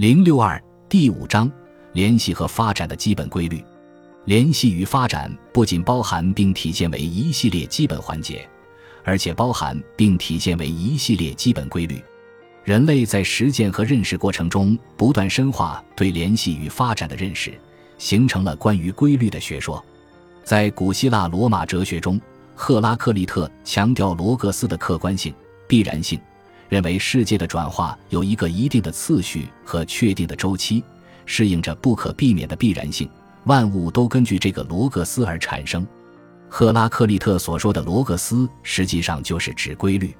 零六二第五章联系和发展的基本规律。联系与发展不仅包含并体现为一系列基本环节，而且包含并体现为一系列基本规律。人类在实践和认识过程中不断深化对联系与发展的认识，形成了关于规律的学说。在古希腊罗马哲学中，赫拉克利特强调罗格斯的客观性、必然性。认为世界的转化有一个一定的次序和确定的周期，适应着不可避免的必然性，万物都根据这个罗格斯而产生。赫拉克利特所说的罗格斯，实际上就是指规律。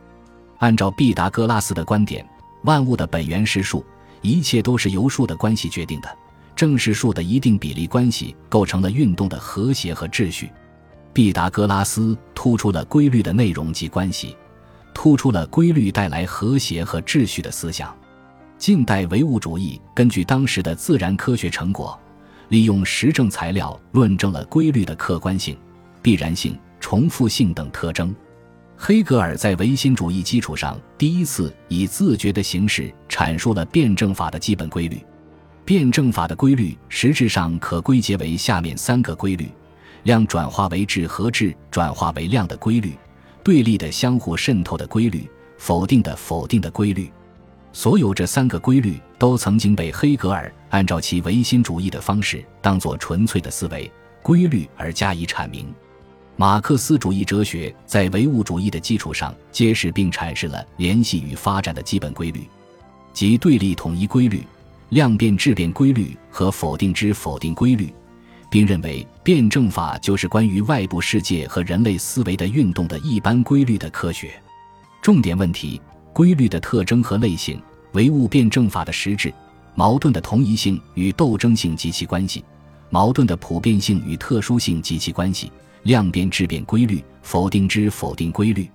按照毕达哥拉斯的观点，万物的本源是数，一切都是由数的关系决定的。正是数的一定比例关系构成了运动的和谐和秩序。毕达哥拉斯突出了规律的内容及关系。突出了规律带来和谐和秩序的思想。近代唯物主义根据当时的自然科学成果，利用实证材料论证了规律的客观性、必然性、重复性等特征。黑格尔在唯心主义基础上，第一次以自觉的形式阐述了辩证法的基本规律。辩证法的规律实质上可归结为下面三个规律：量转化为质和质转化为量的规律。对立的相互渗透的规律，否定的否定的规律，所有这三个规律都曾经被黑格尔按照其唯心主义的方式当作纯粹的思维规律而加以阐明。马克思主义哲学在唯物主义的基础上揭示并阐释了联系与发展的基本规律，即对立统一规律、量变质变规律和否定之否定规律。并认为辩证法就是关于外部世界和人类思维的运动的一般规律的科学。重点问题：规律的特征和类型，唯物辩证法的实质，矛盾的同一性与斗争性及其关系，矛盾的普遍性与特殊性及其关系，量变质变规律，否定之否定规律。